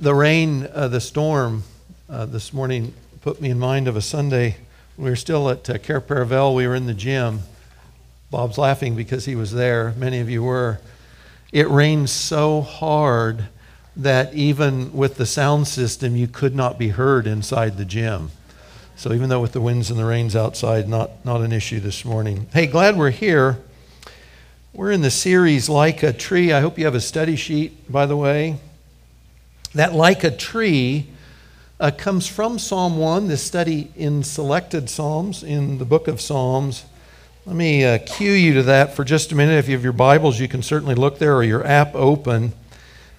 The rain, uh, the storm uh, this morning put me in mind of a Sunday. We were still at uh, Cair Paravel. We were in the gym. Bob's laughing because he was there. Many of you were. It rained so hard that even with the sound system, you could not be heard inside the gym. So even though with the winds and the rains outside, not, not an issue this morning. Hey, glad we're here. We're in the series Like a Tree. I hope you have a study sheet, by the way. That like a tree uh, comes from Psalm 1, this study in selected Psalms in the book of Psalms. Let me uh, cue you to that for just a minute. If you have your Bibles, you can certainly look there or your app open.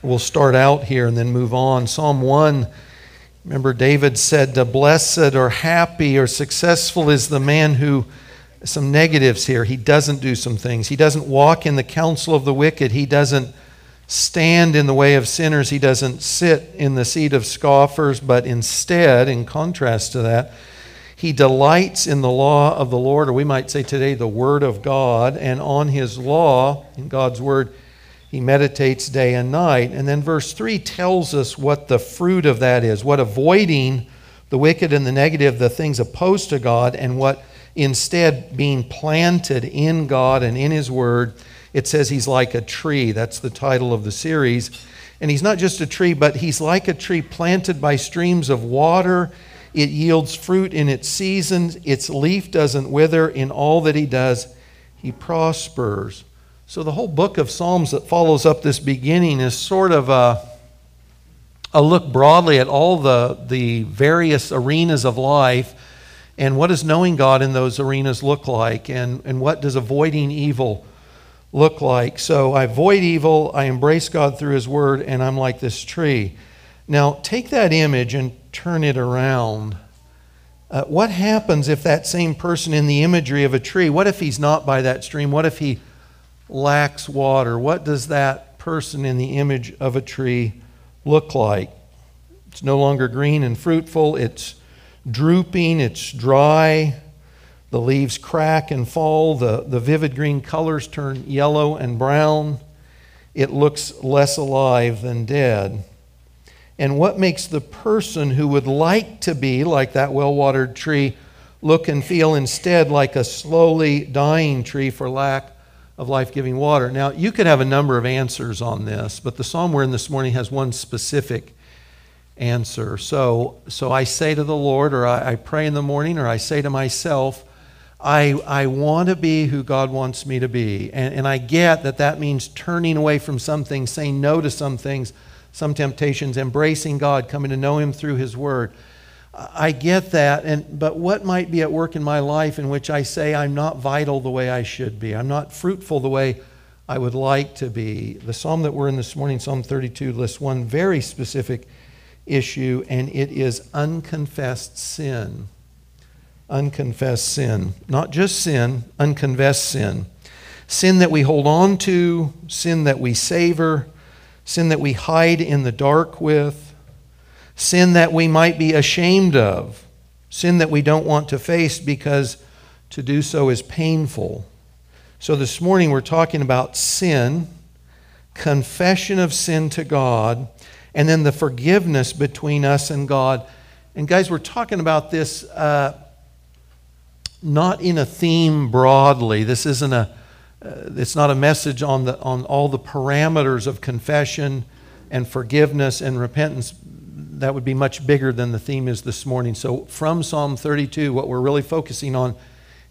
We'll start out here and then move on. Psalm 1, remember David said, Blessed or happy or successful is the man who, some negatives here, he doesn't do some things. He doesn't walk in the counsel of the wicked. He doesn't stand in the way of sinners. He doesn't sit in the seat of scoffers, but instead, in contrast to that, he delights in the law of the Lord, or we might say today, the Word of God, and on his law, in God's Word, he meditates day and night. And then verse 3 tells us what the fruit of that is, what avoiding the wicked and the negative, the things opposed to God, and what instead being planted in God and in his Word it says he's like a tree. That's the title of the series. And he's not just a tree, but he's like a tree planted by streams of water. It yields fruit in its seasons. Its leaf doesn't wither. In all that he does, he prospers. So the whole book of Psalms that follows up this beginning is sort of a, a look broadly at all the, the various arenas of life and what does knowing God in those arenas look like and, and what does avoiding evil look like. So I avoid evil, I embrace God through His Word, and I'm like this tree. Now, take that image and turn it around. Uh, what happens if that same person in the imagery of a tree, what if he's not by that stream? What if he lacks water? What does that person in the image of a tree look like? It's no longer green and fruitful, it's drooping, it's dry, the leaves crack and fall. The, the vivid green colors turn yellow and brown. It looks less alive than dead. And what makes the person who would like to be like that well watered tree look and feel instead like a slowly dying tree for lack of life giving water? Now, you could have a number of answers on this, but the psalm we're in this morning has one specific answer. So, so I say to the Lord, or I, I pray in the morning, or I say to myself, I, I want to be who God wants me to be. And, and I get that that means turning away from some things, saying no to some things, some temptations, embracing God, coming to know Him through His Word. I get that, and, but what might be at work in my life in which I say I'm not vital the way I should be? I'm not fruitful the way I would like to be. The psalm that we're in this morning, Psalm 32, lists one very specific issue, and it is unconfessed sin unconfessed sin. Not just sin, unconfessed sin. Sin that we hold on to, sin that we savor, sin that we hide in the dark with, sin that we might be ashamed of, sin that we don't want to face because to do so is painful. So this morning we're talking about sin, confession of sin to God, and then the forgiveness between us and God. And guys, we're talking about this. Uh, not in a theme broadly. This isn't a, uh, it's not a message on, the, on all the parameters of confession and forgiveness and repentance. That would be much bigger than the theme is this morning. So, from Psalm 32, what we're really focusing on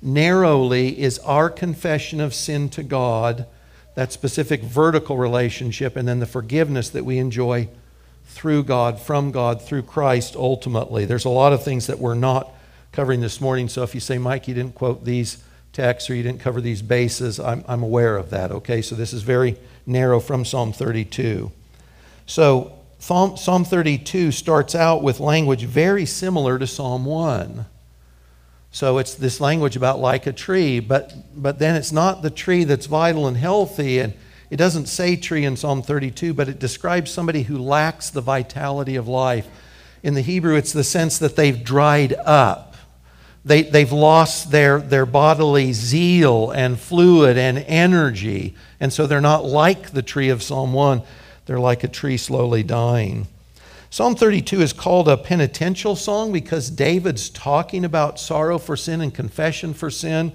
narrowly is our confession of sin to God, that specific vertical relationship, and then the forgiveness that we enjoy through God, from God, through Christ ultimately. There's a lot of things that we're not covering this morning. So if you say, Mike, you didn't quote these texts or you didn't cover these bases, I'm, I'm aware of that, okay? So this is very narrow from Psalm 32. So Psalm, Psalm 32 starts out with language very similar to Psalm 1. So it's this language about like a tree, but, but then it's not the tree that's vital and healthy. And it doesn't say tree in Psalm 32, but it describes somebody who lacks the vitality of life. In the Hebrew, it's the sense that they've dried up. They, they've lost their, their bodily zeal and fluid and energy. And so they're not like the tree of Psalm 1. They're like a tree slowly dying. Psalm 32 is called a penitential song because David's talking about sorrow for sin and confession for sin.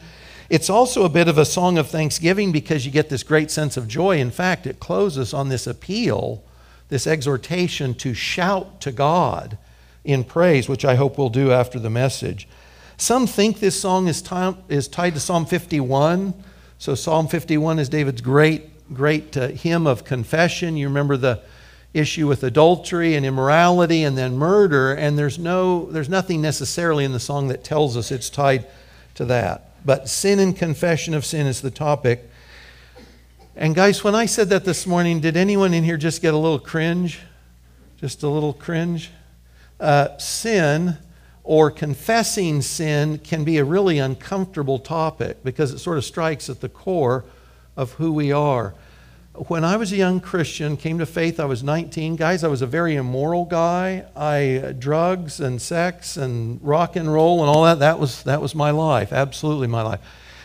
It's also a bit of a song of thanksgiving because you get this great sense of joy. In fact, it closes on this appeal, this exhortation to shout to God in praise, which I hope we'll do after the message. Some think this song is, time, is tied to Psalm 51. So, Psalm 51 is David's great, great uh, hymn of confession. You remember the issue with adultery and immorality and then murder, and there's, no, there's nothing necessarily in the song that tells us it's tied to that. But sin and confession of sin is the topic. And, guys, when I said that this morning, did anyone in here just get a little cringe? Just a little cringe? Uh, sin or confessing sin can be a really uncomfortable topic because it sort of strikes at the core of who we are. When I was a young Christian, came to faith, I was 19. Guys, I was a very immoral guy. I uh, drugs and sex and rock and roll and all that, that was that was my life, absolutely my life.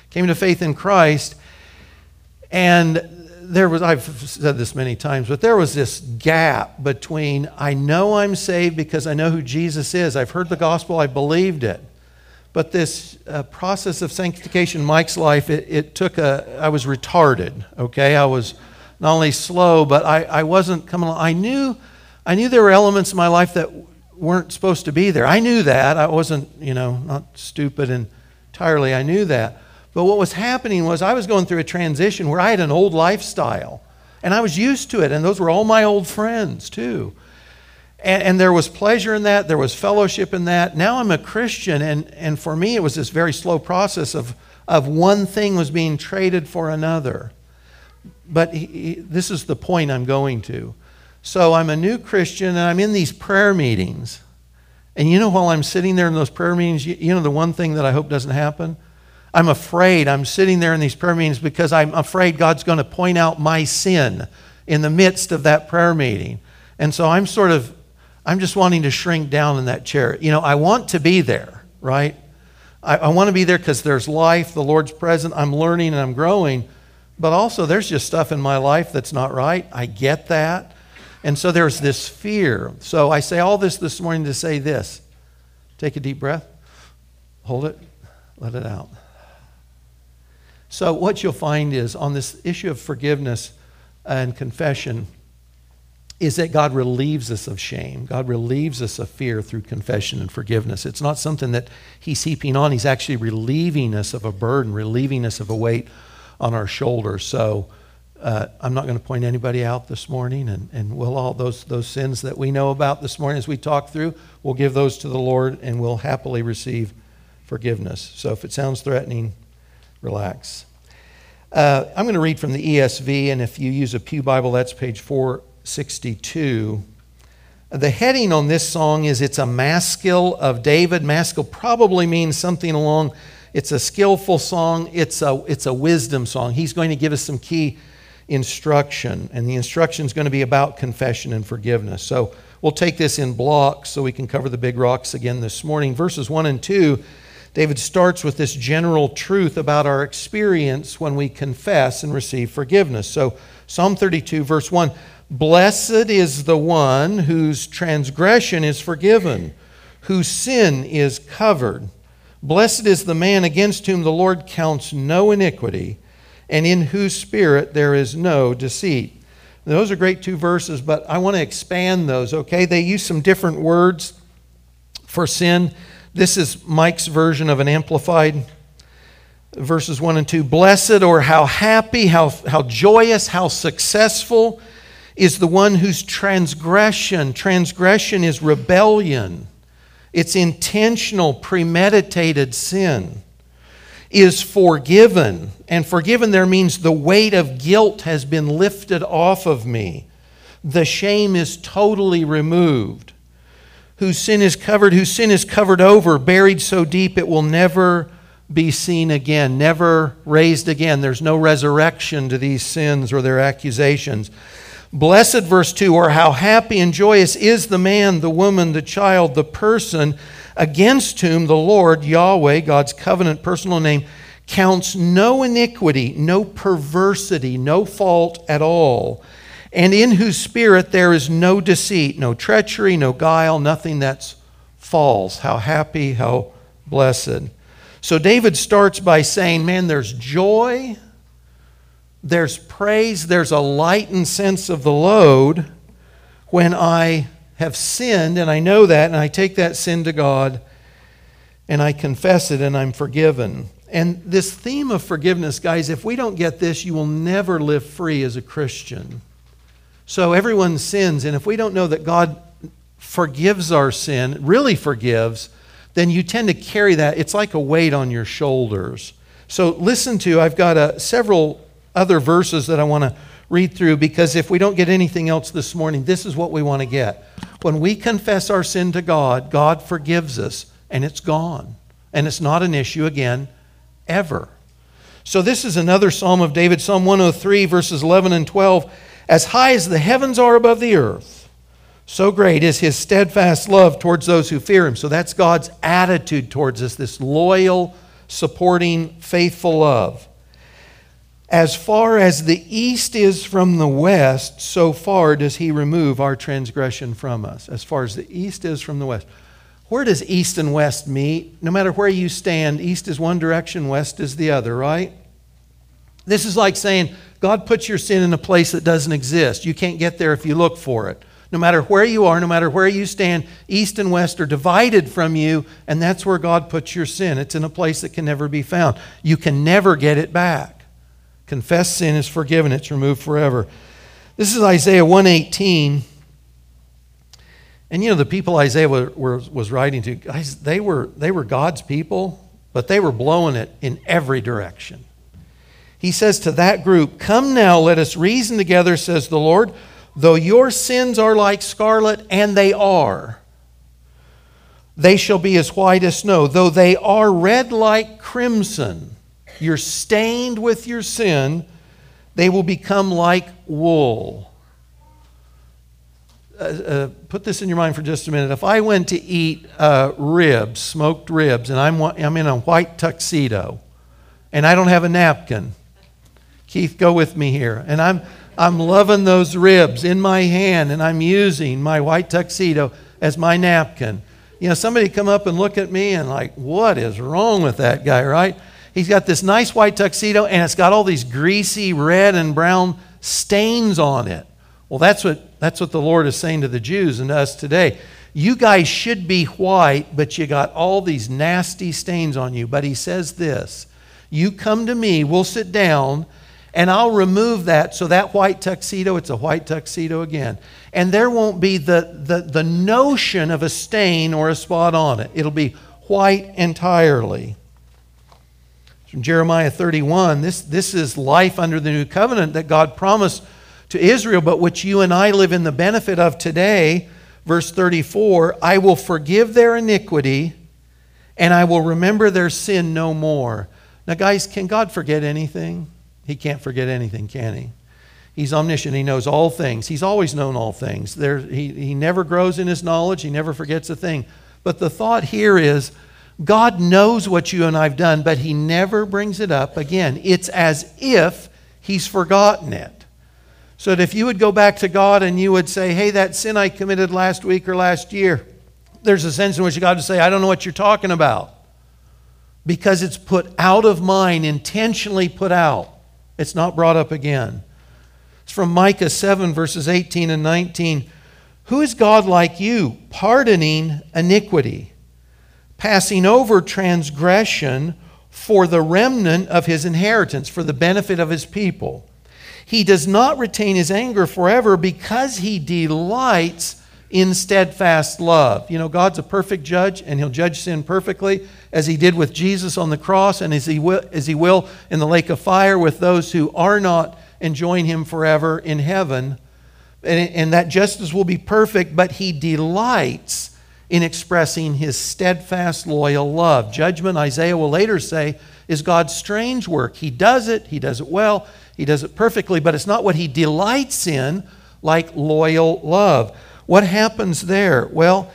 Came to faith in Christ and there was, I've said this many times, but there was this gap between I know I'm saved because I know who Jesus is. I've heard the gospel, I believed it. But this uh, process of sanctification in Mike's life, it, it, took a, I was retarded, okay? I was not only slow, but I, I wasn't coming along. I knew, I knew there were elements in my life that weren't supposed to be there. I knew that. I wasn't, you know, not stupid entirely. I knew that. But what was happening was I was going through a transition where I had an old lifestyle and I was used to it, and those were all my old friends too. And, and, there was pleasure in that, there was fellowship in that. Now I'm a Christian, and, and for me, it was this very slow process of, of one thing was being traded for another. But he, he, this is the point I'm going to. So I'm a new Christian, and I'm in these prayer meetings. And you know, while I'm sitting there in those prayer meetings, you, you know, the one thing that I hope doesn't happen? I'm afraid. I'm sitting there in these prayer meetings because I'm afraid God's going to point out my sin in the midst of that prayer meeting. And so I'm sort of, I'm just wanting to shrink down in that chair. You know, I want to be there, right? I, I want to be there because there's life, the Lord's present, I'm learning and I'm growing. But also, there's just stuff in my life that's not right. I get that. And so there's this fear. So I say all this this morning to say this take a deep breath, hold it, let it out. So, what you'll find is on this issue of forgiveness and confession, is that God relieves us of shame. God relieves us of fear through confession and forgiveness. It's not something that He's heaping on, He's actually relieving us of a burden, relieving us of a weight on our shoulders. So, uh, I'm not going to point anybody out this morning, and, and we'll all those, those sins that we know about this morning as we talk through, we'll give those to the Lord and we'll happily receive forgiveness. So if it sounds threatening, relax. Uh, I'm going to read from the ESV, and if you use a Pew Bible, that's page 462. The heading on this song is It's a Maskil of David. Maskil probably means something along, it's a skillful song, it's a, it's a wisdom song. He's going to give us some key instruction, and the instruction is going to be about confession and forgiveness. So we'll take this in blocks so we can cover the big rocks again this morning. Verses 1 and 2 David starts with this general truth about our experience when we confess and receive forgiveness. So, Psalm 32, verse 1 Blessed is the one whose transgression is forgiven, whose sin is covered. Blessed is the man against whom the Lord counts no iniquity, and in whose spirit there is no deceit. Those are great two verses, but I want to expand those, okay? They use some different words for sin. This is Mike's version of an amplified verses 1 and 2. Blessed or how happy, how, how joyous, how successful is the one whose transgression, transgression is rebellion. It's intentional, premeditated sin is forgiven. And forgiven there means the weight of guilt has been lifted off of me. The shame is totally removed whose sin is covered, whose sin is covered over, buried so deep it will never be seen again, never raised again. There's no resurrection to these sins or their accusations. Blessed, verse 2, or how happy and joyous is the man, the woman, the child, the person against whom the Lord, Yahweh, God's covenant personal name, counts no iniquity, no perversity, no fault at all and in whose spirit there is no deceit, no treachery, no guile, nothing that's false. How happy, how blessed. So David starts by saying, Man, there's joy, there's praise, there's a lightened sense of the load when I have sinned, and I know that, and I take that sin to God, and I confess it, and I'm forgiven. And this theme of forgiveness, guys, if we don't get this, you will never live free as a Christian. So everyone sins, and if we don't know that God forgives our sin, really forgives, then you tend to carry that. It's like a weight on your shoulders. So listen to, I've got uh, several other verses that I want to read through because if we don't get anything else this morning, this is what we want to get. When we confess our sin to God, God forgives us, and it's gone. And it's not an issue again, ever. So this is another Psalm of David, Psalm 103, verses 11 and 12. As high as the heavens are above the earth, so great is his steadfast love towards those who fear him. So that's God's attitude towards us, this loyal, supporting, faithful love. As far as the east is from the west, so far does he remove our transgression from us. As far as the east is from the west. Where does east and west meet? No matter where you stand, east is one direction, west is the other, right? This is like saying, God puts your sin in a place that doesn't exist. You can't get there if you look for it. No matter where you are, no matter where you stand, east and west are divided from you, and that's where God puts your sin. It's in a place that can never be found. You can never get it back. Confess sin is forgiven, it's removed forever. This is Isaiah 118. And you know, the people Isaiah were, were, was writing to, guys, they were, they were God's people, but they were blowing it in every direction he says to that group, Come now, let us reason together, says the Lord. Though your sins are like scarlet, and they are, they shall be as white as snow. Though they are red like crimson, you're stained with your sin, they will become like wool. Uh, uh, put this in your mind for just a minute. If I went to eat uh, ribs, smoked ribs, and I'm, I'm in a white tuxedo, and I don't have a napkin, Keith, go with me here. And I'm, I'm loving those ribs in my hand, and I'm using my white tuxedo as my napkin. You know, somebody come up and look at me and, like, what is wrong with that guy, right? He's got this nice white tuxedo, and it's got all these greasy red and brown stains on it. Well, that's what, that's what the Lord is saying to the Jews and to us today. You guys should be white, but you got all these nasty stains on you. But he says this You come to me, we'll sit down, and I'll remove that so that white tuxedo, it's a white tuxedo again. And there won't be the, the, the notion of a stain or a spot on it. It'll be white entirely. From Jeremiah 31, this, this is life under the new covenant that God promised to Israel, but which you and I live in the benefit of today. Verse 34 I will forgive their iniquity and I will remember their sin no more. Now, guys, can God forget anything? He can't forget anything, can he? He's omniscient. He knows all things. He's always known all things. There, he, he never grows in his knowledge. He never forgets a thing. But the thought here is God knows what you and I've done, but he never brings it up again. It's as if he's forgotten it. So that if you would go back to God and you would say, hey, that sin I committed last week or last year, there's a sense in which God would say, I don't know what you're talking about. Because it's put out of mind, intentionally put out. It's not brought up again. It's from Micah 7, verses 18 and 19. Who is God like you, pardoning iniquity, passing over transgression for the remnant of his inheritance, for the benefit of his people? He does not retain his anger forever because he delights in steadfast love. You know, God's a perfect judge, and He'll judge sin perfectly, as He did with Jesus on the cross, and as He will, as he will in the lake of fire with those who are not enjoying Him forever in heaven. And, and that justice will be perfect, but He delights in expressing His steadfast, loyal love. Judgment, Isaiah will later say, is God's strange work. He does it, He does it well, He does it perfectly, but it's not what He delights in like loyal love. What happens there? Well,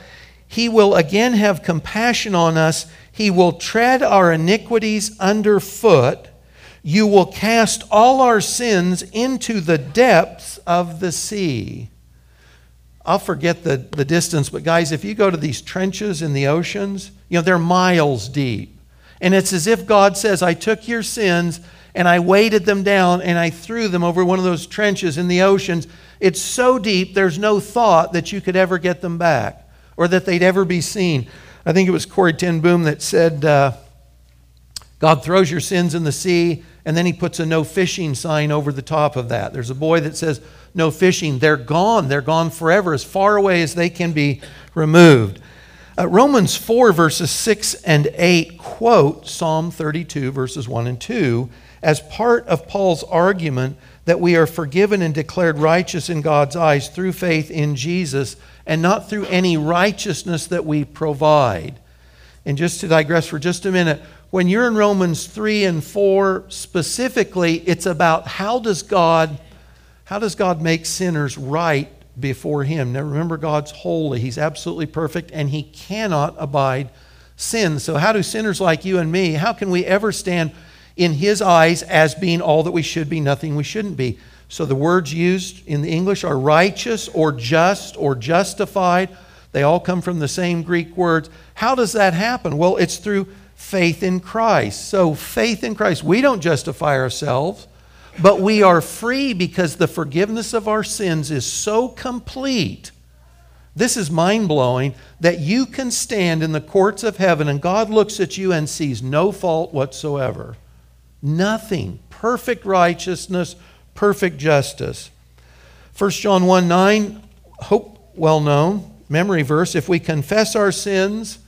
he will again have compassion on us. He will tread our iniquities underfoot. You will cast all our sins into the depths of the sea. I'll forget the, the distance, but guys, if you go to these trenches in the oceans, you know, they're miles deep. And it's as if God says, I took your sins and I weighted them down and I threw them over one of those trenches in the oceans. It's so deep, there's no thought that you could ever get them back or that they'd ever be seen. I think it was Corrie ten Boom that said, uh, God throws your sins in the sea, and then he puts a no fishing sign over the top of that. There's a buoy that says, No fishing. They're gone. They're gone forever, as far away as they can be removed. Uh, Romans 4, verses 6 and 8 quote Psalm 32, verses 1 and 2, as part of Paul's argument that we are forgiven and declared righteous in God's eyes through faith in Jesus and not through any righteousness that we provide. And just to digress for just a minute, when you're in Romans 3 and 4 specifically, it's about how does God how does God make sinners right before him? Now remember God's holy. He's absolutely perfect and he cannot abide sin. So how do sinners like you and me, how can we ever stand in his eyes as being all that we should be, nothing we shouldn't be? So the words used in the English are righteous or just or justified. They all come from the same Greek words. How does that happen? Well, it's through faith in Christ. So, faith in Christ. We don't justify ourselves, but we are free because the forgiveness of our sins is so complete. This is mind blowing that you can stand in the courts of heaven and God looks at you and sees no fault whatsoever. Nothing. Perfect righteousness, perfect justice. 1 John 1 9, hope well known, memory verse. If we confess our sins,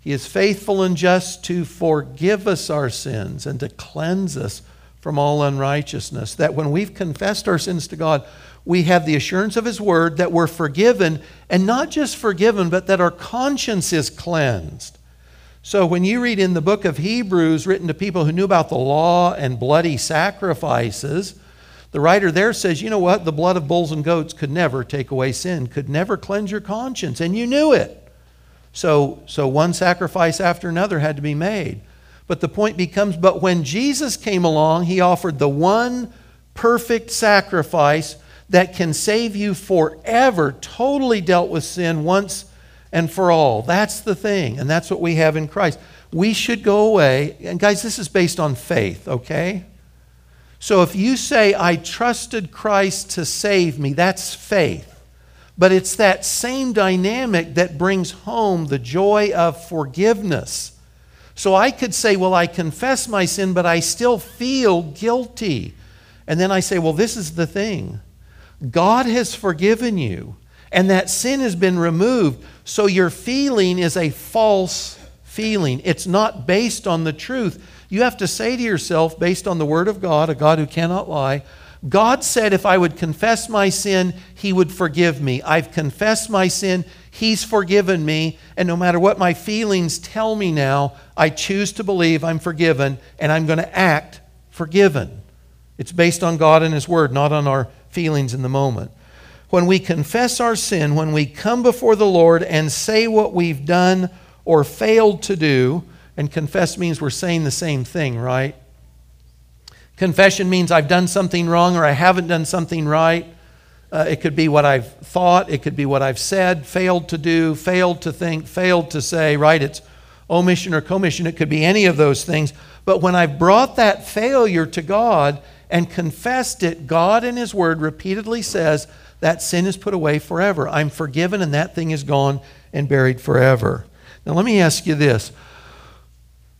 he is faithful and just to forgive us our sins and to cleanse us from all unrighteousness. That when we've confessed our sins to God, we have the assurance of His Word that we're forgiven, and not just forgiven, but that our conscience is cleansed. So when you read in the book of Hebrews, written to people who knew about the law and bloody sacrifices, the writer there says, you know what? The blood of bulls and goats could never take away sin, could never cleanse your conscience, and you knew it. So, so one sacrifice after another had to be made. But the point becomes but when Jesus came along, he offered the one perfect sacrifice that can save you forever, totally dealt with sin once and for all. That's the thing, and that's what we have in Christ. We should go away, and guys, this is based on faith, okay? So if you say, I trusted Christ to save me, that's faith. But it's that same dynamic that brings home the joy of forgiveness. So I could say, Well, I confess my sin, but I still feel guilty. And then I say, Well, this is the thing God has forgiven you, and that sin has been removed. So your feeling is a false feeling, it's not based on the truth. You have to say to yourself, based on the Word of God, a God who cannot lie, God said if I would confess my sin, He would forgive me. I've confessed my sin, He's forgiven me, and no matter what my feelings tell me now, I choose to believe I'm forgiven and I'm going to act forgiven. It's based on God and His Word, not on our feelings in the moment. When we confess our sin, when we come before the Lord and say what we've done or failed to do, and confess means we're saying the same thing, right? Confession means I've done something wrong or I haven't done something right. Uh, it could be what I've thought, it could be what I've said, failed to do, failed to think, failed to say, right? It's omission or commission. It could be any of those things. But when I've brought that failure to God and confessed it, God in His Word repeatedly says that sin is put away forever. I'm forgiven and that thing is gone and buried forever. Now, let me ask you this.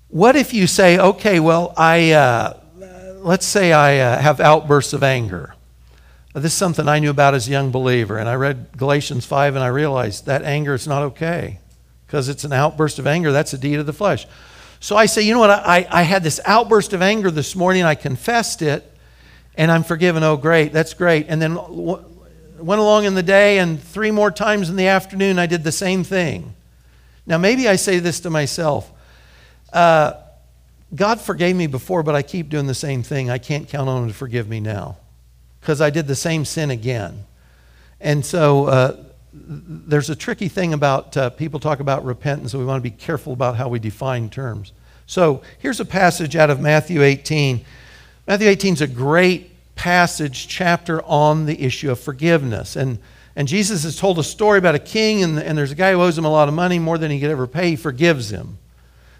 What if you say, okay, well, I. Uh, let's say I uh, have outbursts of anger. This is something I knew about as a young believer, and I read Galatians 5 and I realized that anger is not okay because it's an outburst of anger. That's a deed of the flesh. So I say, you know what? I, I had this outburst of anger this morning. I confessed it, and I'm forgiven. Oh, great. That's great. And then w- went along in the day, and three more times in the afternoon, I did the same thing. Now, maybe I say this to myself. Uh, God forgave me before, but I keep doing the same thing. I can't count on Him to forgive me now because I did the same sin again. And so uh, there's a tricky thing about uh, people talk about repentance, so we want to be careful about how we define terms. So here's a passage out of Matthew 18. Matthew 18 is a great passage, chapter on the issue of forgiveness. And, and Jesus has told a story about a king, and, and there's a guy who owes him a lot of money, more than he could ever pay. He forgives him.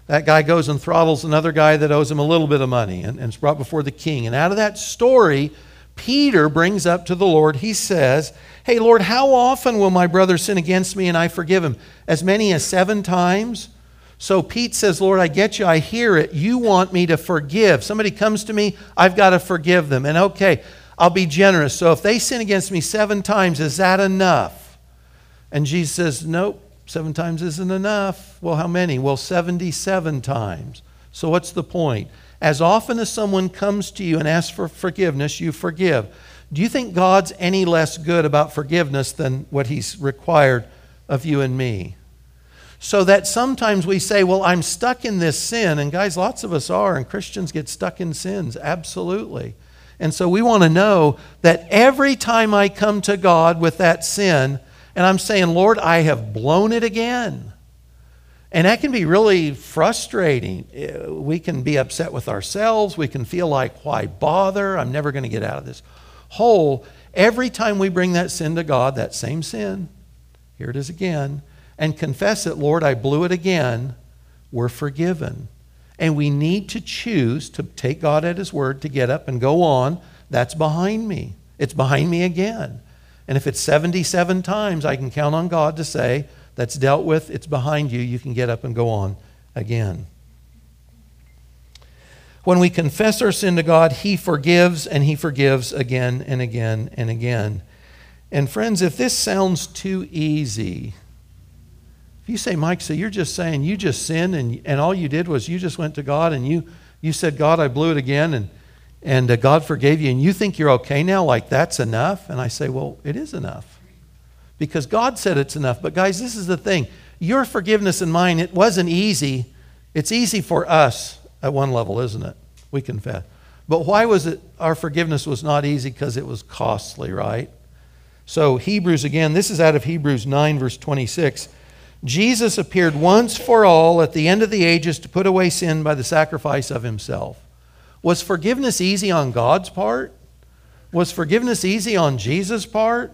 That guy goes and throttles another guy that owes him a little bit of money and, and is brought before the king. And out of that story, Peter brings up to the Lord, he says, Hey, Lord, how often will my brother sin against me and I forgive him? As many as seven times? So Pete says, Lord, I get you. I hear it. You want me to forgive. Somebody comes to me, I've got to forgive them. And okay, I'll be generous. So if they sin against me seven times, is that enough? And Jesus says, Nope, seven times isn't enough. Well, how many? Well, 77 times. So what's the point? As often as someone comes to you and asks for forgiveness, you forgive. Do you think God's any less good about forgiveness than what He's required of you and me? So that sometimes we say, Well, I'm stuck in this sin. And guys, lots of us are, and Christians get stuck in sins. Absolutely. And so we want to know that every time I come to God with that sin, and I'm saying, Lord, I have blown it again. And that can be really frustrating. Uh, we can be upset with ourselves. We can feel like, why bother? I'm never going to get out of this hole. Every time we bring that sin to God, that same sin, here it is again, and confess it, Lord, I blew it again, we're forgiven. And we need to choose to take God at His word to get up and go on. That's behind me. It's behind me again. And if it's 77 times, I can count on God to say, that's dealt with, it's behind you, you can get up and go on again. When we confess our sin to God, He forgives and He forgives again and again and again. And friends, if this sounds too easy, if you say, Mike, so you're just saying you just sinned and, and all you did was you just went to God and you, you said, God, I blew it again and, and uh, God forgave you and you think you're okay now, like that's enough? And I say, well, it is enough because God said it's enough. But guys, this is the thing. Your forgiveness and mine, it wasn't easy. It's easy for us at one level, isn't it? We confess. But why was it our forgiveness was not easy? Because it was costly, right? So, Hebrews again, this is out of Hebrews 9, verse 26. Jesus appeared once for all at the end of the ages to put away sin by the sacrifice of himself. Was forgiveness easy on God's part? Was forgiveness easy on Jesus' part?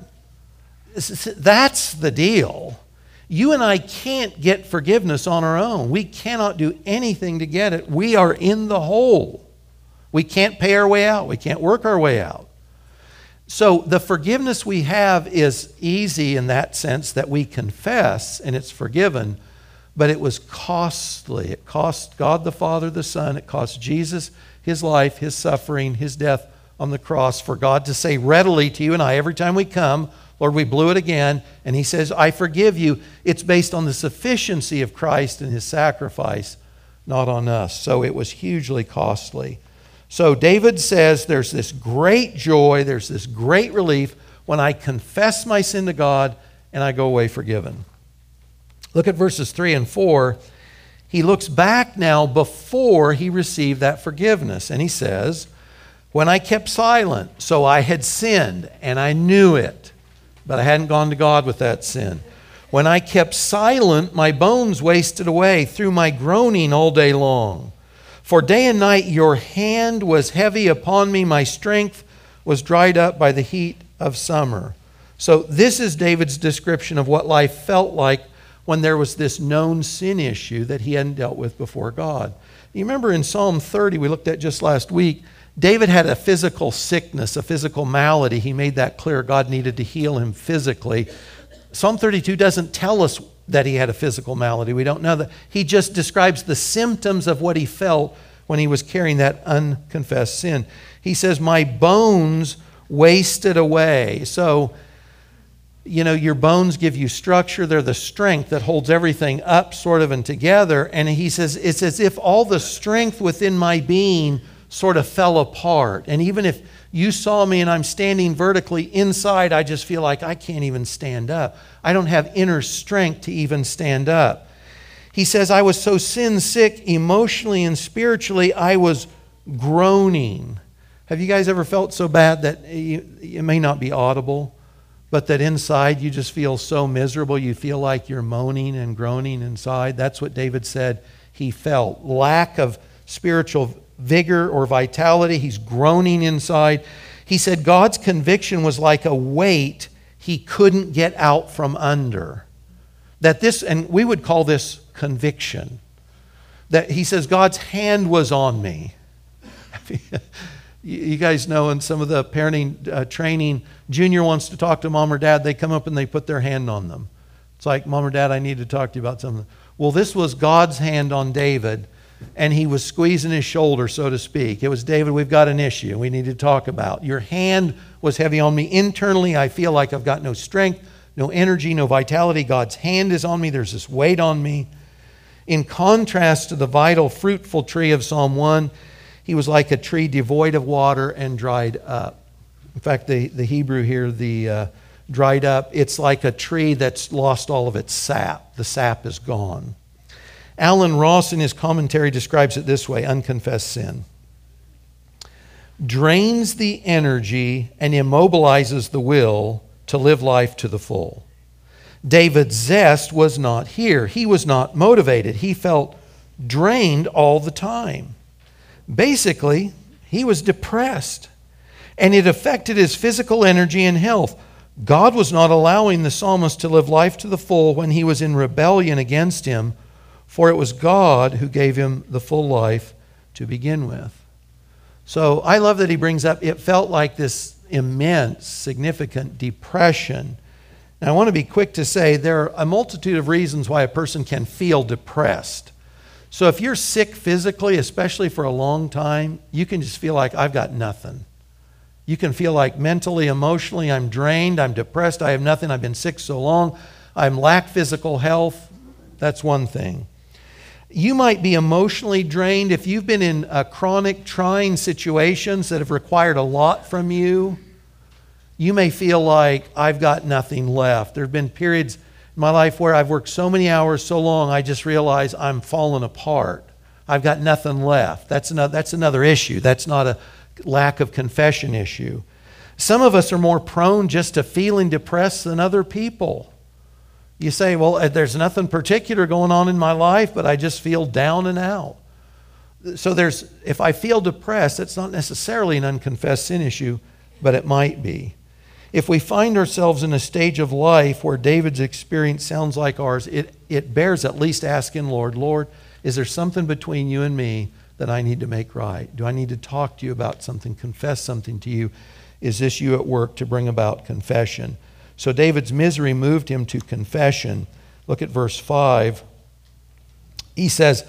That's the deal. You and I can't get forgiveness on our own. We cannot do anything to get it. We are in the hole. We can't pay our way out. We can't work our way out. So the forgiveness we have is easy in that sense that we confess and it's forgiven, but it was costly. It cost God the Father, the Son, it cost Jesus his life, his suffering, his death on the cross for God to say readily to you and I every time we come, Lord, we blew it again. And he says, I forgive you. It's based on the sufficiency of Christ and his sacrifice, not on us. So it was hugely costly. So David says there's this great joy, there's this great relief when I confess my sin to God and I go away forgiven. Look at verses 3 and 4. He looks back now before he received that forgiveness, and he says, When I kept silent, so I had sinned, and I knew it but I hadn't gone to God with that sin. When I kept silent, my bones wasted away through my groaning all day long. For day and night your hand was heavy upon me, my strength was dried up by the heat of summer. So, this is David's description of what life felt like when there was this known sin issue that he hadn't dealt with before God. You remember in Psalm 30, we looked at just last week, David had a physical sickness, a physical malady. He made that clear. God needed to heal him physically. Psalm 32 doesn't tell us that he had a physical malady. We don't know that. He just describes the symptoms of what he felt when he was carrying that unconfessed sin. He says, My bones wasted away. So, you know, your bones give you structure. They're the strength that holds everything up, sort of, and together. And he says, It's as if all the strength within my being sort of fell apart. And even if you saw me and I'm standing vertically inside, I just feel like I can't even stand up. I don't have inner strength to even stand up. He says, I was so sin sick emotionally and spiritually, I was groaning. Have you guys ever felt so bad that it may not be audible, but that inside you just feel so miserable, you feel like you're moaning and groaning inside? That's what David said he felt lack of spiritual vigor or vitality. He's groaning inside. He said God's conviction was like a weight he couldn't get out from under. That this, and we would call this conviction. That he says God's hand was on me. you guys know in some of the parenting uh, training, junior wants to talk to mom or dad, they come up and they put their hand on them. It's like, Mom or Dad, I need to talk to you about something. Well, this was God's hand on David, and he was squeezing his shoulder, so to speak. It was, David, we've got an issue we need to talk about. Your hand was heavy on me. Internally, I feel like I've got no strength, no energy, no vitality. God's hand is on me, there's this weight on me. In contrast to the vital, fruitful tree of Psalm 1, he was like a tree devoid of water and dried up. In fact, the, the Hebrew here, the uh, dried up. It's like a tree that's lost all of its sap. The sap is gone. Allen Ross, in his commentary, describes it this way unconfessed sin drains the energy and immobilizes the will to live life to the full. David's zest was not here. He was not motivated. He felt drained all the time. Basically, he was depressed, and it affected his physical energy and health. God was not allowing the psalmist to live life to the full when he was in rebellion against him, for it was God who gave him the full life to begin with. So I love that he brings up it felt like this immense, significant depression. Now, I want to be quick to say there are a multitude of reasons why a person can feel depressed. So if you're sick physically, especially for a long time, you can just feel like I've got nothing. You can feel like mentally, emotionally, I'm drained, I'm depressed, I have nothing, I've been sick so long, I'm lack physical health. That's one thing. You might be emotionally drained if you've been in uh, chronic, trying situations that have required a lot from you. You may feel like I've got nothing left. There have been periods in my life where I've worked so many hours so long, I just realize I'm falling apart. I've got nothing left. That's another, that's another issue. That's not a lack of confession issue. Some of us are more prone just to feeling depressed than other people. You say, well, uh, there's nothing particular going on in my life, but I just feel down and out. So there's if I feel depressed, that's not necessarily an unconfessed sin issue, but it might be. If we find ourselves in a stage of life where David's experience sounds like ours, it, it bears at least asking, Lord, Lord, is there something between you and me that I need to make right? Do I need to talk to you about something, confess something to you? Is this you at work to bring about confession? So David's misery moved him to confession. Look at verse 5. He says,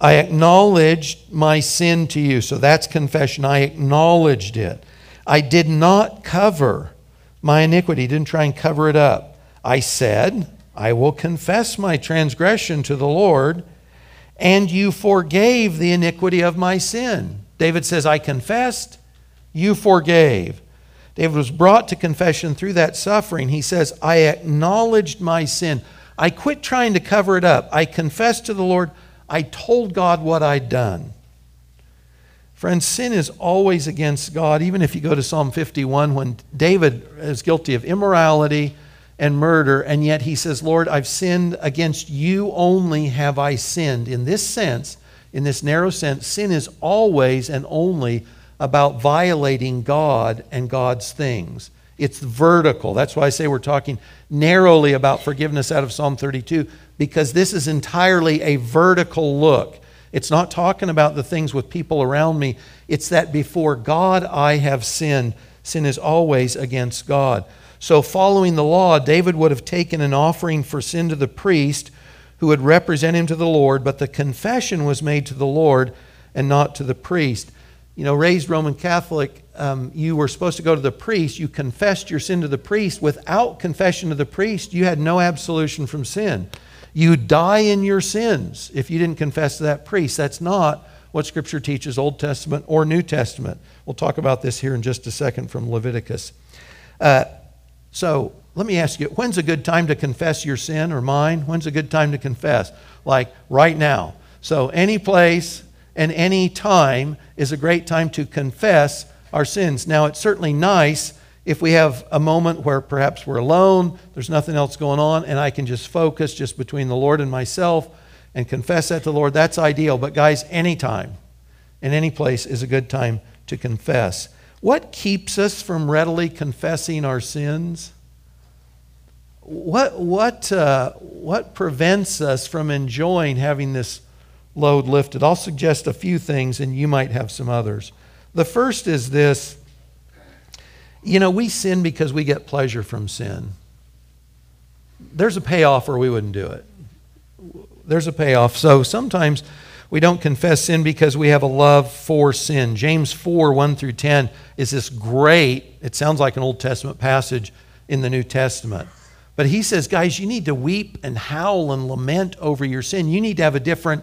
I acknowledged my sin to you. So that's confession. I acknowledged it. I did not cover my iniquity, didn't try and cover it up. I said, I will confess my transgression to the Lord and you forgave the iniquity of my sin. David says, I confessed, you forgave. David was brought to confession through that suffering. He says, I acknowledged my sin. I quit trying to cover it up. I confessed to the Lord. I told God what I'd done. Friends, sin is always against God. Even if you go to Psalm 51, when David is guilty of immorality, and murder, and yet he says, Lord, I've sinned against you only have I sinned. In this sense, in this narrow sense, sin is always and only about violating God and God's things. It's vertical. That's why I say we're talking narrowly about forgiveness out of Psalm 32, because this is entirely a vertical look. It's not talking about the things with people around me. It's that before God I have sinned. Sin is always against God. So, following the law, David would have taken an offering for sin to the priest who would represent him to the Lord, but the confession was made to the Lord and not to the priest. You know, raised Roman Catholic, um, you were supposed to go to the priest. You confessed your sin to the priest. Without confession to the priest, you had no absolution from sin. You die in your sins if you didn't confess to that priest. That's not what Scripture teaches, Old Testament or New Testament. We'll talk about this here in just a second from Leviticus. Uh, so let me ask you when's a good time to confess your sin or mine? When's a good time to confess? Like right now. So any place and any time is a great time to confess our sins. Now, it's certainly nice if we have a moment where perhaps we're alone, there's nothing else going on, and I can just focus just between the Lord and myself and confess that to the Lord. That's ideal. But, guys, anytime, in any place is a good time to confess. What keeps us from readily confessing our sins? What, what, uh, what prevents us from enjoying having this load lifted? I'll suggest a few things, and you might have some others. The first is this you know, we sin because we get pleasure from sin. There's a payoff, or we wouldn't do it. There's a payoff. So sometimes we don't confess sin because we have a love for sin. James 4 1 through 10 is this great, it sounds like an Old Testament passage in the New Testament. But he says, guys, you need to weep and howl and lament over your sin. You need to have a different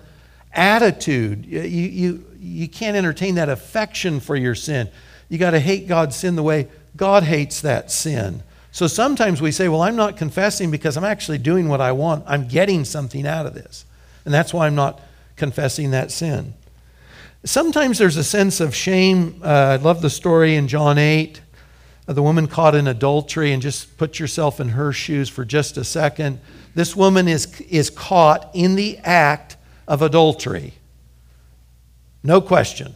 attitude. You, you, you can't entertain that affection for your sin. You got to hate God's sin the way God hates that sin. So sometimes we say, well, I'm not confessing because I'm actually doing what I want. I'm getting something out of this. And that's why I'm not confessing that sin. Sometimes there's a sense of shame. Uh, I love the story in John 8 of the woman caught in adultery, and just put yourself in her shoes for just a second. This woman is, is caught in the act of adultery. No question.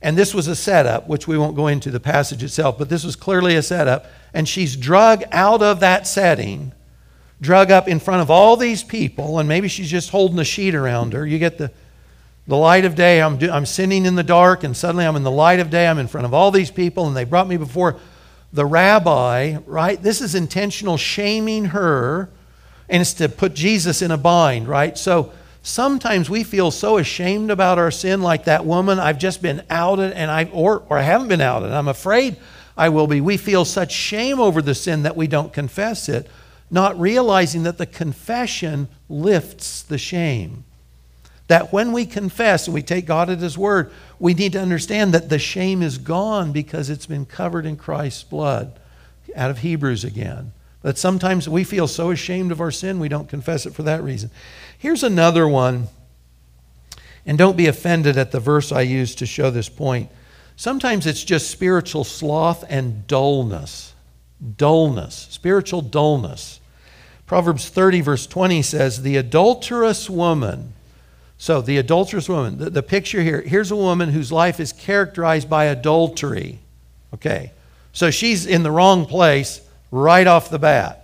And this was a setup, which we won't go into the passage itself, but this was clearly a setup. And she's drug out of that setting, drug up in front of all these people, and maybe she's just holding a sheet around her. You get the, the light of day. I'm, do, I'm sinning in the dark, and suddenly I'm in the light of day. I'm in front of all these people, and they brought me before the rabbi, right? This is intentional shaming her, and it's to put Jesus in a bind, right? So, Sometimes we feel so ashamed about our sin, like that woman. I've just been outed, and I or or I haven't been outed. I'm afraid I will be. We feel such shame over the sin that we don't confess it, not realizing that the confession lifts the shame. That when we confess and we take God at His word, we need to understand that the shame is gone because it's been covered in Christ's blood. Out of Hebrews again. But sometimes we feel so ashamed of our sin, we don't confess it for that reason. Here's another one, and don't be offended at the verse I used to show this point. Sometimes it's just spiritual sloth and dullness. Dullness, spiritual dullness. Proverbs 30, verse 20 says, The adulterous woman. So, the adulterous woman, the, the picture here, here's a woman whose life is characterized by adultery. Okay. So she's in the wrong place right off the bat.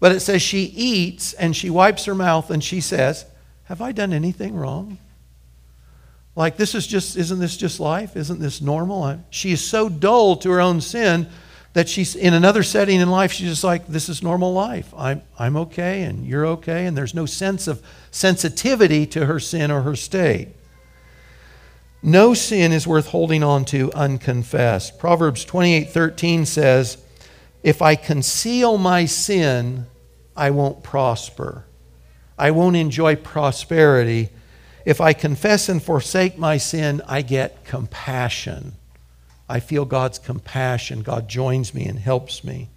But it says she eats and she wipes her mouth and she says, Have I done anything wrong? Like, this is just, isn't this just life? Isn't this normal? She is so dull to her own sin that she's in another setting in life, she's just like, This is normal life. I'm, I'm okay and you're okay. And there's no sense of sensitivity to her sin or her state. No sin is worth holding on to unconfessed. Proverbs 28 13 says, If I conceal my sin, I won't prosper. I won't enjoy prosperity. If I confess and forsake my sin, I get compassion. I feel God's compassion. God joins me and helps me.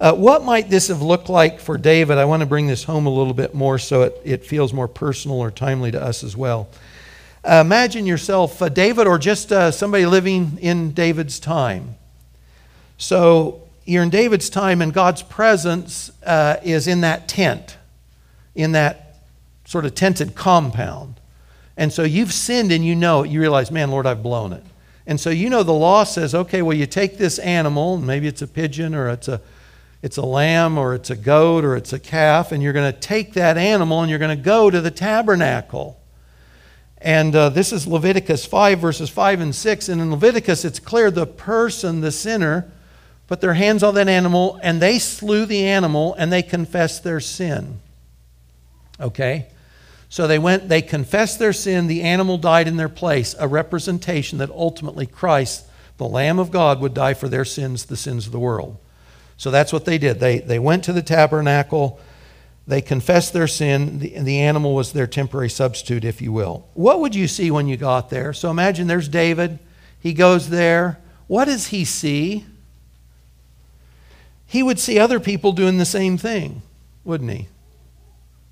Uh, what might this have looked like for David? I want to bring this home a little bit more so it, it feels more personal or timely to us as well. Uh, imagine yourself, uh, David, or just uh, somebody living in David's time. So in David's time, and God's presence uh, is in that tent, in that sort of tented compound. And so you've sinned and you know it. You realize, man, Lord, I've blown it. And so you know the law says, okay, well, you take this animal, maybe it's a pigeon or it's a, it's a lamb or it's a goat or it's a calf, and you're going to take that animal and you're going to go to the tabernacle. And uh, this is Leviticus 5, verses 5 and 6. And in Leviticus, it's clear the person, the sinner, put their hands on that animal, and they slew the animal and they confessed their sin. Okay? So they went, they confessed their sin, the animal died in their place, a representation that ultimately Christ, the Lamb of God, would die for their sins, the sins of the world. So that's what they did. They, they went to the tabernacle, they confessed their sin, the, the animal was their temporary substitute, if you will. What would you see when you got there? So imagine there's David, he goes there. What does he see? He would see other people doing the same thing, wouldn't he?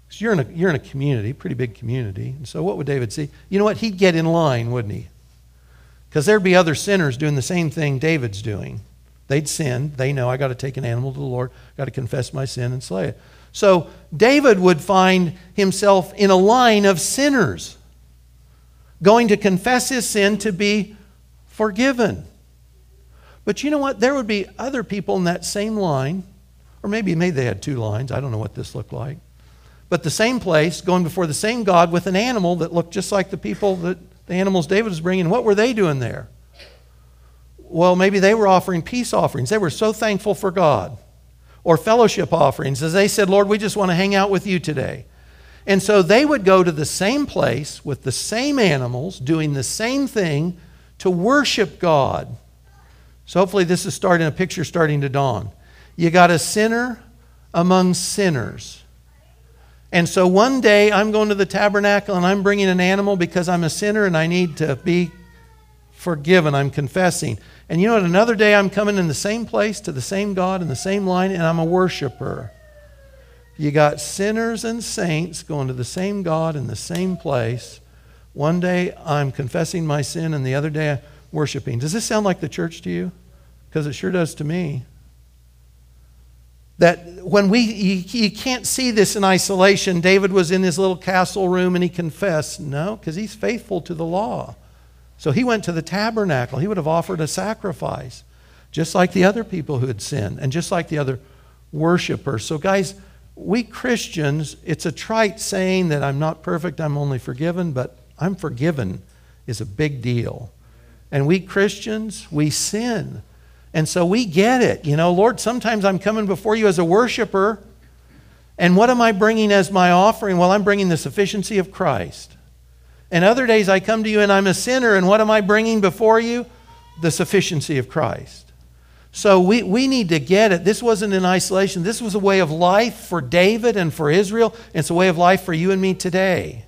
Because you're in, a, you're in a community, pretty big community. And so what would David see? You know what? He'd get in line, wouldn't he? Because there'd be other sinners doing the same thing David's doing. They'd sin. They know I got to take an animal to the Lord, got to confess my sin and slay it. So David would find himself in a line of sinners. going to confess his sin to be forgiven. But you know what? There would be other people in that same line, or maybe, maybe they had two lines. I don't know what this looked like. But the same place, going before the same God with an animal that looked just like the people that the animals David was bringing. What were they doing there? Well, maybe they were offering peace offerings. They were so thankful for God. Or fellowship offerings, as they said, Lord, we just want to hang out with you today. And so they would go to the same place with the same animals, doing the same thing to worship God. So hopefully this is starting a picture starting to dawn. You got a sinner among sinners. And so one day I'm going to the tabernacle and I'm bringing an animal because I'm a sinner and I need to be forgiven. I'm confessing. And you know what? Another day I'm coming in the same place to the same God in the same line and I'm a worshiper. You got sinners and saints going to the same God in the same place. One day I'm confessing my sin, and the other day I'm worshiping. Does this sound like the church to you? Because it sure does to me. That when we, you, you can't see this in isolation. David was in his little castle room and he confessed. No, because he's faithful to the law. So he went to the tabernacle. He would have offered a sacrifice, just like the other people who had sinned, and just like the other worshipers. So, guys, we Christians, it's a trite saying that I'm not perfect, I'm only forgiven, but I'm forgiven is a big deal. And we Christians, we sin. And so we get it. You know, Lord, sometimes I'm coming before you as a worshiper. And what am I bringing as my offering? Well, I'm bringing the sufficiency of Christ. And other days I come to you and I'm a sinner. And what am I bringing before you? The sufficiency of Christ. So we, we need to get it. This wasn't in isolation. This was a way of life for David and for Israel. It's a way of life for you and me today.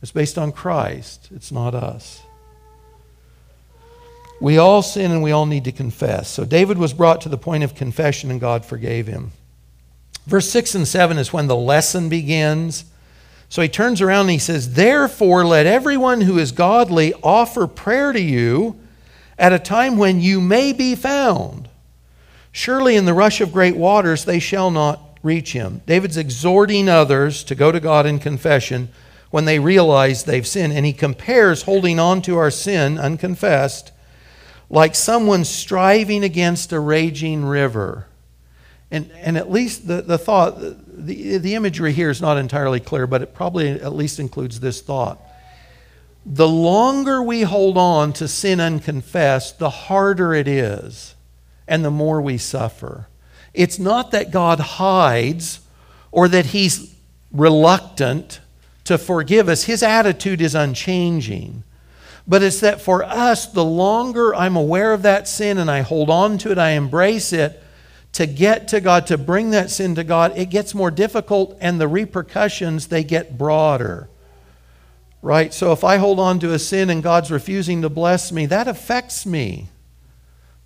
It's based on Christ, it's not us. We all sin and we all need to confess. So David was brought to the point of confession and God forgave him. Verse 6 and 7 is when the lesson begins. So he turns around and he says, Therefore, let everyone who is godly offer prayer to you at a time when you may be found. Surely in the rush of great waters they shall not reach him. David's exhorting others to go to God in confession when they realize they've sinned. And he compares holding on to our sin unconfessed like someone striving against a raging river. And, and at least the, the thought, the, the imagery here is not entirely clear, but it probably at least includes this thought the longer we hold on to sin unconfessed, the harder it is and the more we suffer. It's not that God hides or that He's reluctant to forgive us, His attitude is unchanging. But it's that for us, the longer I'm aware of that sin and I hold on to it, I embrace it, to get to God, to bring that sin to God, it gets more difficult and the repercussions, they get broader right? So if I hold on to a sin and God's refusing to bless me, that affects me.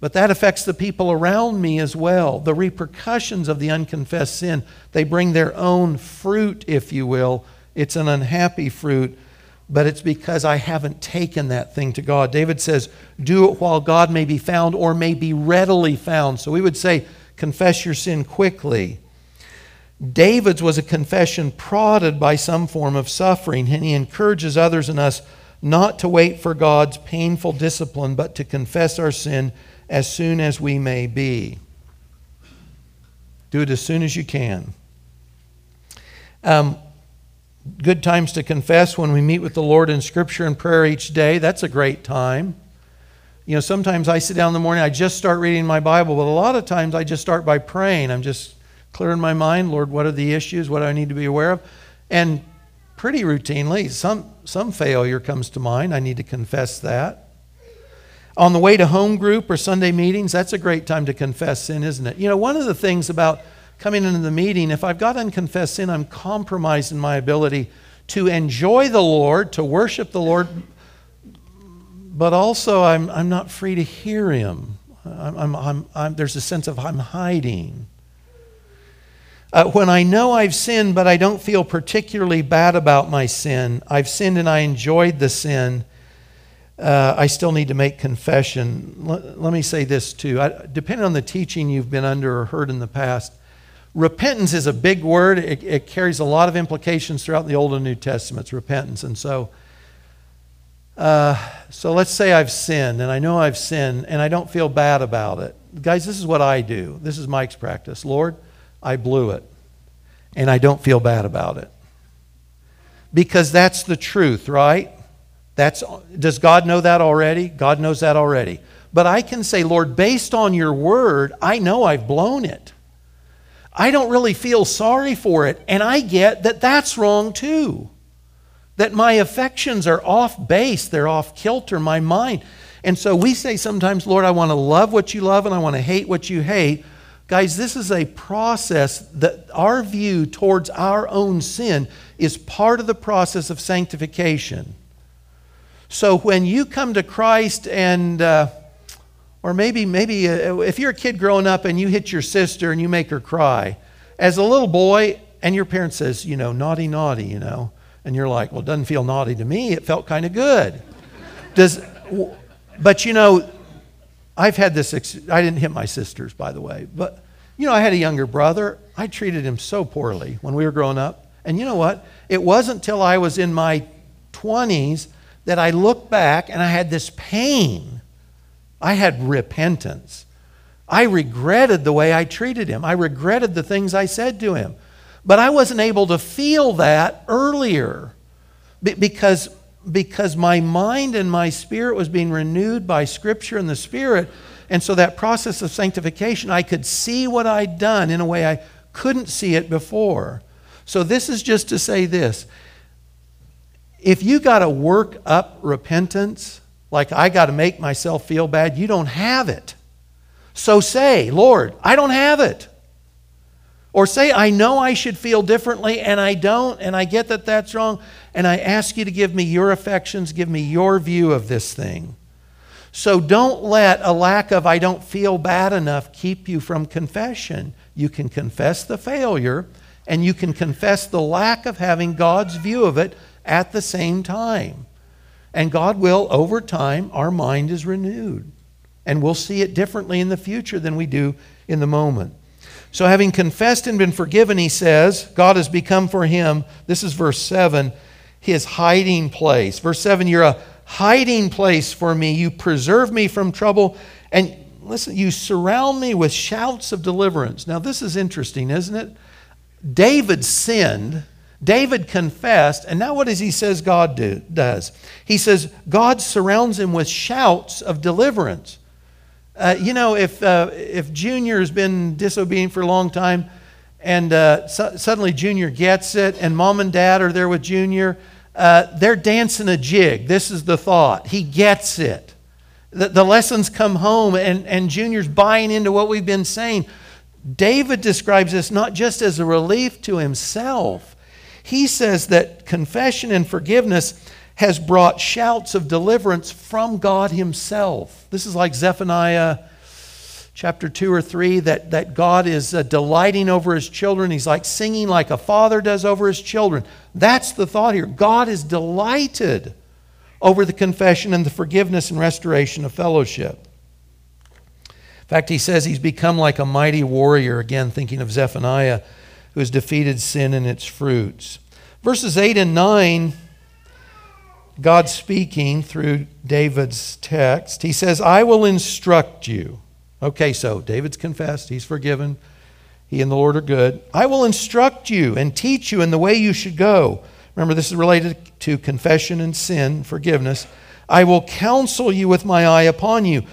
But that affects the people around me as well. The repercussions of the unconfessed sin, they bring their own fruit, if you will. It's an unhappy fruit, but it's because I haven't taken that thing to God. David says, Do it while God may be found or may be readily found. So we would say, Confess your sin quickly. David's was a confession prodded by some form of suffering, and he encourages others and us not to wait for God's painful discipline, but to confess our sin as soon as we may be. Do it as soon as you can. Um, good times to confess when we meet with the Lord in Scripture and prayer each day. That's a great time. You know, sometimes I sit down in the morning, I just start reading my Bible, but a lot of times I just start by praying. I'm just clearing my mind, Lord, what are the issues? What do I need to be aware of? And pretty routinely, some, some failure comes to mind. I need to confess that. On the way to home group or Sunday meetings, that's a great time to confess sin, isn't it? You know, one of the things about coming into the meeting, if I've got unconfessed sin, I'm compromised in my ability to enjoy the Lord, to worship the Lord, but also I'm, I'm not free to hear Him. I'm, I'm, I'm, there's a sense of I'm hiding. Uh, when I know I've sinned, but I don't feel particularly bad about my sin, I've sinned and I enjoyed the sin, uh, I still need to make confession. L- let me say this too. I, depending on the teaching you've been under or heard in the past, repentance is a big word. It, it carries a lot of implications throughout the Old and New Testaments, repentance. And so Uh, so let's say I've sinned, and I know I've sinned, and I don't feel bad about it. Guys, this is what I do. This is Mike's practice. Lord, I blew it, and I don't feel bad about it. Because that's the truth, right? That's, does God know that already? God knows that already. But I can say, Lord, based on your word, I know I've blown it. I don't really feel sorry for it. And I get that that's wrong too. That my affections are off base, they're off kilter, my mind. And so we say sometimes, Lord, I want to love what you love and I want to hate what you hate. Guys, this is a process that our view towards our own sin is part of the process of sanctification. So when you come to Christ and, uh, or maybe, maybe uh, if you're a kid growing up and you hit your sister and you make her cry, as a little boy, and your parent says, you know, naughty, naughty, you know, and you're like, well, it doesn't feel naughty to me. It felt kind of good. Does, but you know, I've had this, I didn't hit my sisters, by the way, but you know, I had a younger brother. I treated him so poorly when we were growing up. And you know what? It wasn't till I was in my 20s that I looked back and I had this pain. I had repentance. I regretted the way I treated him. I regretted the things I said to him. But I wasn't able to feel that earlier because, because my mind and my spirit was being renewed by Scripture and the Spirit. And so that process of sanctification, I could see what I'd done in a way I couldn't see it before. So this is just to say this if you got to work up repentance, like I got to make myself feel bad, you don't have it. So say, Lord, I don't have it. Or say, I know I should feel differently and I don't, and I get that that's wrong, and I ask you to give me your affections, give me your view of this thing. So don't let a lack of I don't feel bad enough keep you from confession. You can confess the failure and you can confess the lack of having God's view of it at the same time. And God will, over time, our mind is renewed. And we'll see it differently in the future than we do in the moment. So, having confessed and been forgiven, he says, God has become for him, this is verse 7, his hiding place. Verse 7, you're a hiding place for me. You preserve me from trouble. And listen, you surround me with shouts of deliverance. Now, this is interesting, isn't it? David sinned David confessed, and now what does he says God do, does? He says God surrounds him with shouts of deliverance. Uh, you know, if, uh, if Junior has been disobedient for a long time, and uh, suddenly Junior gets it, and mom and dad are there with Junior, uh, they're dancing a jig. This is the thought. He gets it. The, the lessons come home, and, and Junior's buying into what we've been saying. David describes this not just as a relief to himself, he says that confession and forgiveness has brought shouts of deliverance from God Himself. This is like Zephaniah chapter 2 or 3 that, that God is uh, delighting over His children. He's like singing like a father does over His children. That's the thought here. God is delighted over the confession and the forgiveness and restoration of fellowship. In fact, he says he's become like a mighty warrior, again, thinking of Zephaniah who has defeated sin and its fruits. Verses 8 and 9, God speaking through David's text, he says, I will instruct you. Okay, so David's confessed, he's forgiven. He and the Lord are good. I will instruct you and teach you in the way you should go. Remember, this is related to confession and sin, forgiveness. I will counsel you with my eye upon you.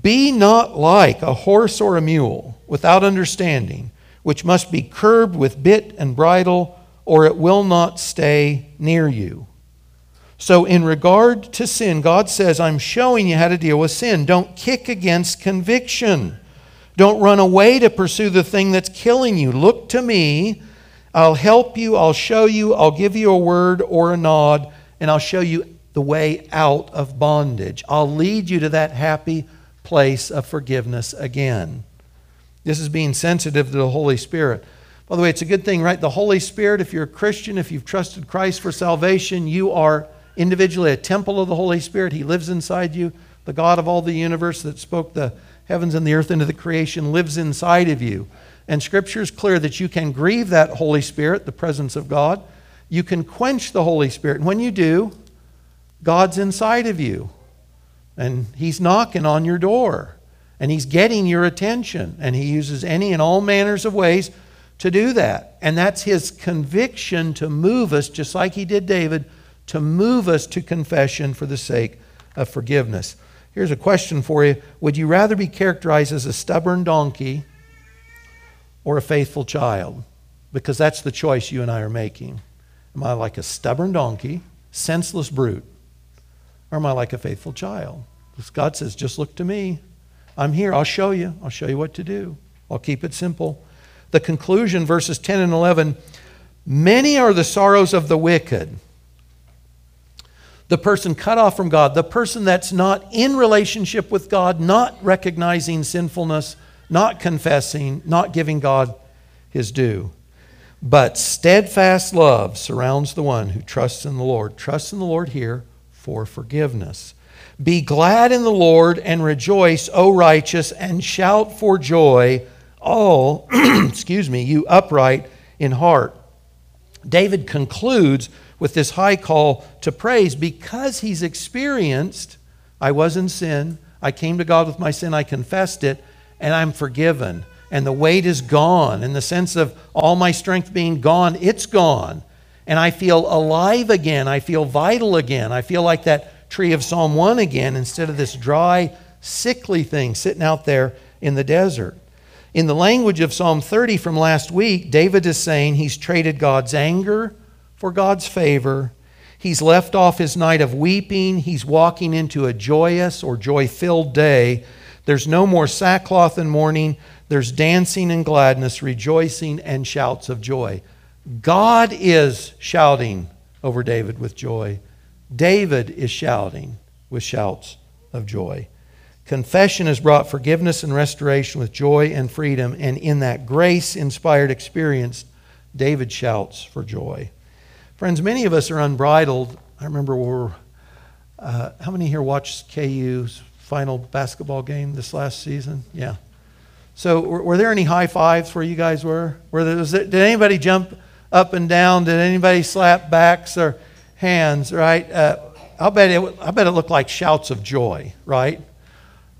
Be not like a horse or a mule without understanding which must be curbed with bit and bridle, or it will not stay near you. So, in regard to sin, God says, I'm showing you how to deal with sin. Don't kick against conviction. Don't run away to pursue the thing that's killing you. Look to me. I'll help you. I'll show you. I'll give you a word or a nod, and I'll show you the way out of bondage. I'll lead you to that happy place of forgiveness again. This is being sensitive to the Holy Spirit. By the way, it's a good thing, right? The Holy Spirit, if you're a Christian, if you've trusted Christ for salvation, you are individually a temple of the Holy Spirit. He lives inside you. The God of all the universe that spoke the heavens and the earth into the creation lives inside of you. And Scripture is clear that you can grieve that Holy Spirit, the presence of God. You can quench the Holy Spirit. And when you do, God's inside of you, and He's knocking on your door, and He's getting your attention, and He uses any and all manners of ways to do that. And that's His conviction to move us, just like He did David, to move us to confession for the sake of forgiveness. Here's a question for you Would you rather be characterized as a stubborn donkey or a faithful child? Because that's the choice you and I are making. Am I like a stubborn donkey, senseless brute, or am I like a faithful child? Because God says, just look to me. I'm here. I'll show you. I'll show you what to do. I'll keep it simple. The conclusion, verses 10 and 11 Many are the sorrows of the wicked the person cut off from God, the person that's not in relationship with God, not recognizing sinfulness, not confessing, not giving God his due. But steadfast love surrounds the one who trusts in the Lord. Trust in the Lord here for forgiveness. Be glad in the Lord and rejoice, O righteous, and shout for joy, all, excuse me, you upright in heart. David concludes with this high call to praise because he's experienced I was in sin, I came to God with my sin, I confessed it, and I'm forgiven. And the weight is gone. In the sense of all my strength being gone, it's gone. And I feel alive again. I feel vital again. I feel like that tree of Psalm 1 again instead of this dry, sickly thing sitting out there in the desert. In the language of Psalm 30 from last week, David is saying he's traded God's anger for God's favor. He's left off his night of weeping. He's walking into a joyous or joy filled day. There's no more sackcloth and mourning. There's dancing and gladness, rejoicing and shouts of joy. God is shouting over David with joy. David is shouting with shouts of joy. Confession has brought forgiveness and restoration with joy and freedom, and in that grace inspired experience, David shouts for joy. Friends, many of us are unbridled. I remember we're, uh, how many here watched KU's final basketball game this last season? Yeah. So, were, were there any high fives where you guys were? were there, did anybody jump up and down? Did anybody slap backs or hands? Right? Uh, I'll bet it. I bet it looked like shouts of joy, right,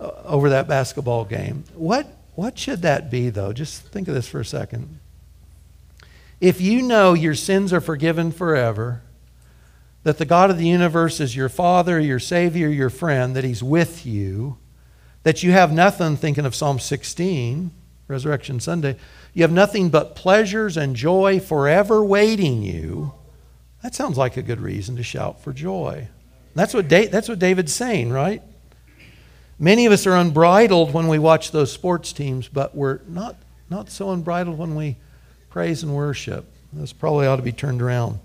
uh, over that basketball game. What what should that be, though? Just think of this for a second. If you know your sins are forgiven forever, that the God of the universe is your Father, your Savior, your friend, that He's with you, that you have nothing, thinking of Psalm 16, Resurrection Sunday, you have nothing but pleasures and joy forever waiting you, that sounds like a good reason to shout for joy. That's what, da- that's what David's saying, right? Many of us are unbridled when we watch those sports teams, but we're not, not so unbridled when we praise and worship. This probably ought to be turned around.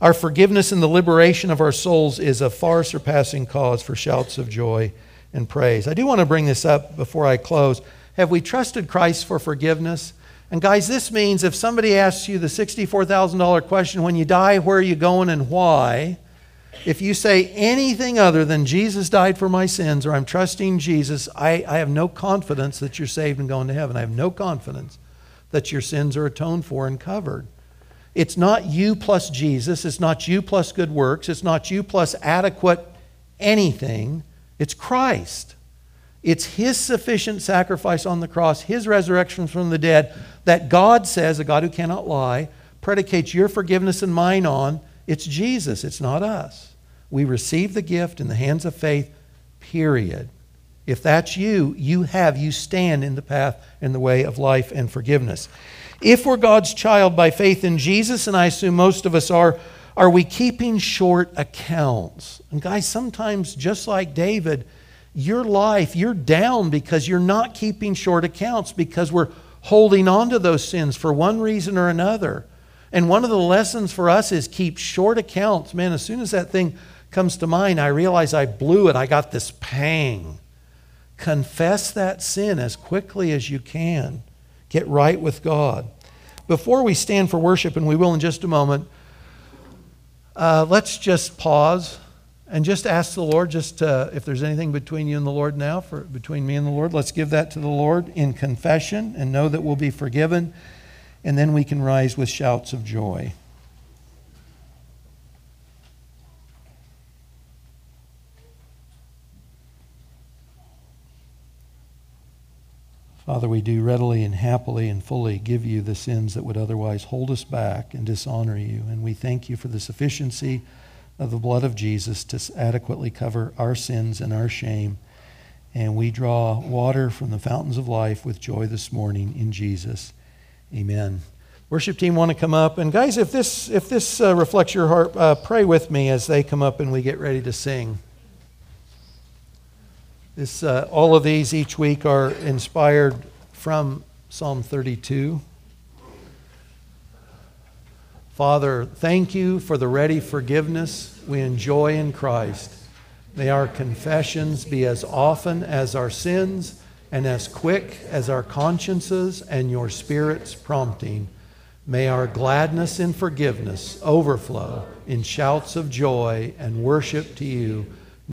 Our forgiveness and the liberation of our souls is a far surpassing cause for shouts of joy and praise. I do want to bring this up before I close. Have we trusted Christ for forgiveness? And guys, this means if somebody asks you the $64,000 question, when you die, where are you going and why? If you say anything other than Jesus died for my sins or I'm trusting Jesus, I, I have no confidence that you're saved and going to heaven. I have no confidence that your sins are atoned for and covered. It's not you plus Jesus. It's not you plus good works. It's not you plus adequate anything. It's Christ. It's His sufficient sacrifice on the cross, His resurrection from the dead, that God says, a God who cannot lie, predicates your forgiveness and mine on. It's Jesus, it's not us. We receive the gift in the hands of faith, period. If that's you, you have, you stand in the path and the way of life and forgiveness. If we're God's child by faith in Jesus, and I assume most of us are, are we keeping short accounts? And guys, sometimes just like David, your life, you're down because you're not keeping short accounts because we're holding on to those sins for one reason or another. And one of the lessons for us is keep short accounts. Man, as soon as that thing comes to mind, I realize I blew it. I got this pang. Confess that sin as quickly as you can. Get right with God. Before we stand for worship, and we will in just a moment, uh, let's just pause and just ask the Lord, just uh, if there's anything between you and the Lord now, for between me and the Lord, let's give that to the Lord in confession and know that we'll be forgiven, and then we can rise with shouts of joy. Father, we do readily and happily and fully give you the sins that would otherwise hold us back and dishonor you, and we thank you for the sufficiency of the blood of Jesus to adequately cover our sins and our shame. And we draw water from the fountains of life with joy this morning in Jesus. Amen. Worship team want to come up. And guys, if this, if this uh, reflects your heart, uh, pray with me as they come up and we get ready to sing. This, uh, all of these each week are inspired from Psalm 32. Father, thank you for the ready forgiveness we enjoy in Christ. May our confessions be as often as our sins and as quick as our consciences and your Spirit's prompting. May our gladness in forgiveness overflow in shouts of joy and worship to you